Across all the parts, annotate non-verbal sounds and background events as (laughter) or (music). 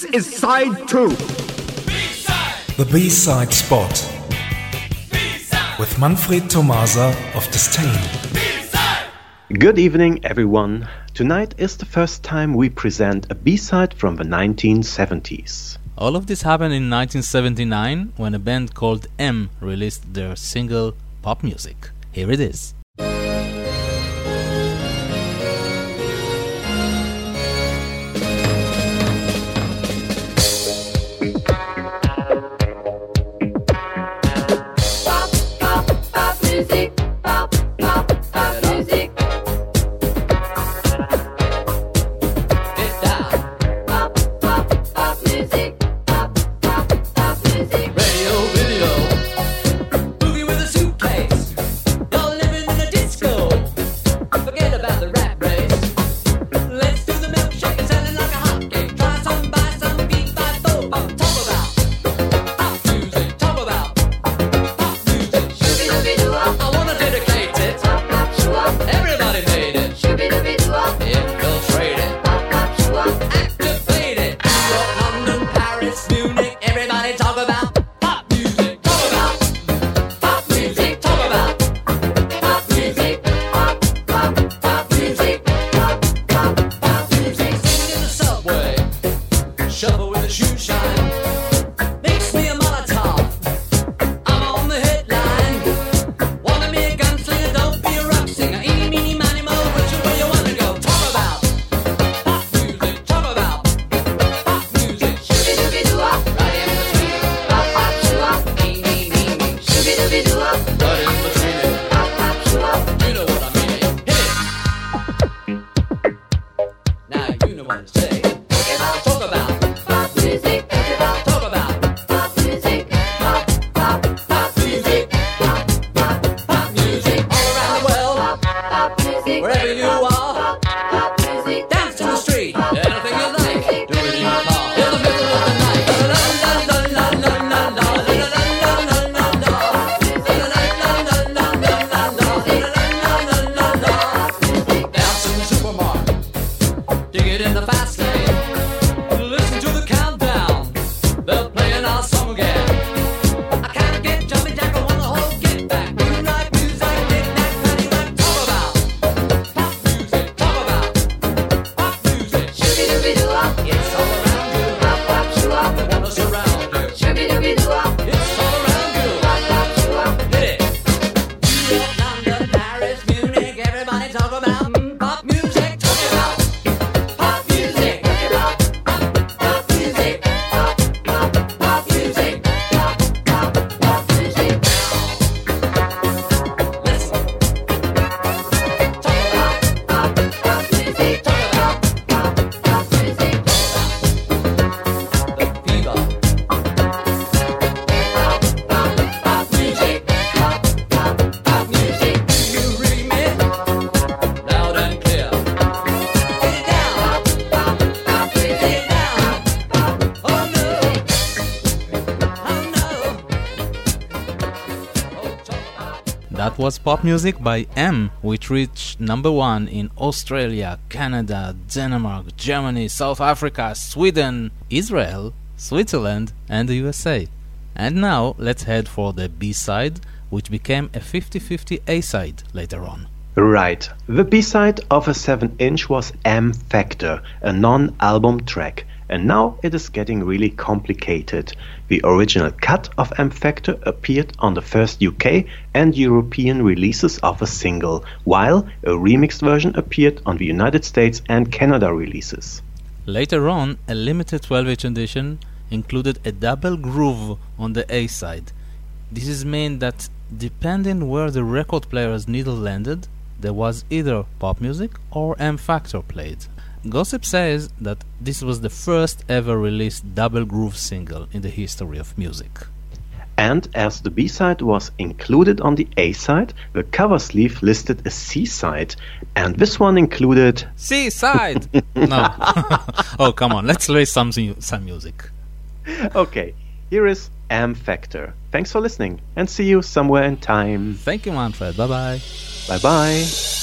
This is side two. The B-side spot with Manfred Tomasa of Disdain. Good evening, everyone. Tonight is the first time we present a B-side from the 1970s. All of this happened in 1979 when a band called M released their single Pop Music. Here it is. Was pop music by M, which reached number one in Australia, Canada, Denmark, Germany, South Africa, Sweden, Israel, Switzerland, and the USA. And now let's head for the B side, which became a 50 50 A side later on. Right. The B-side of a 7-inch was M Factor, a non-album track. And now it is getting really complicated. The original cut of M Factor appeared on the first UK and European releases of a single, while a remixed version appeared on the United States and Canada releases. Later on, a limited 12 inch edition included a double groove on the A side. This is mean that depending where the record player's needle landed, there was either pop music or M Factor played. Gossip says that this was the first ever released double groove single in the history of music. And as the B-side was included on the A-side, the cover sleeve listed a C-side, and this one included C side! (laughs) no. (laughs) oh, come on, let's play some, some music. Okay, here is M Factor. Thanks for listening, and see you somewhere in time. Thank you, Manfred. Bye bye. Bye bye.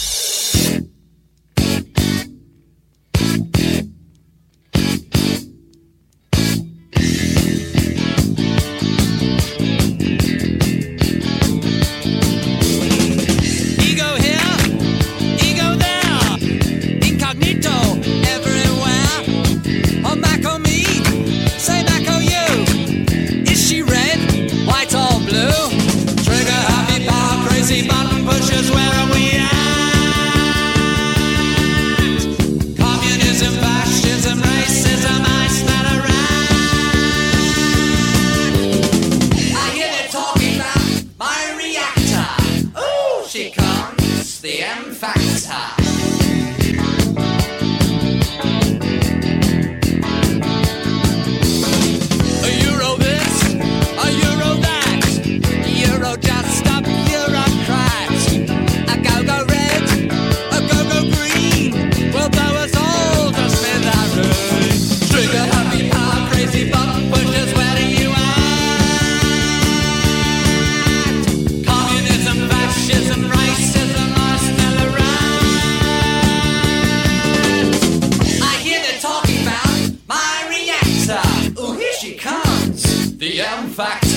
した the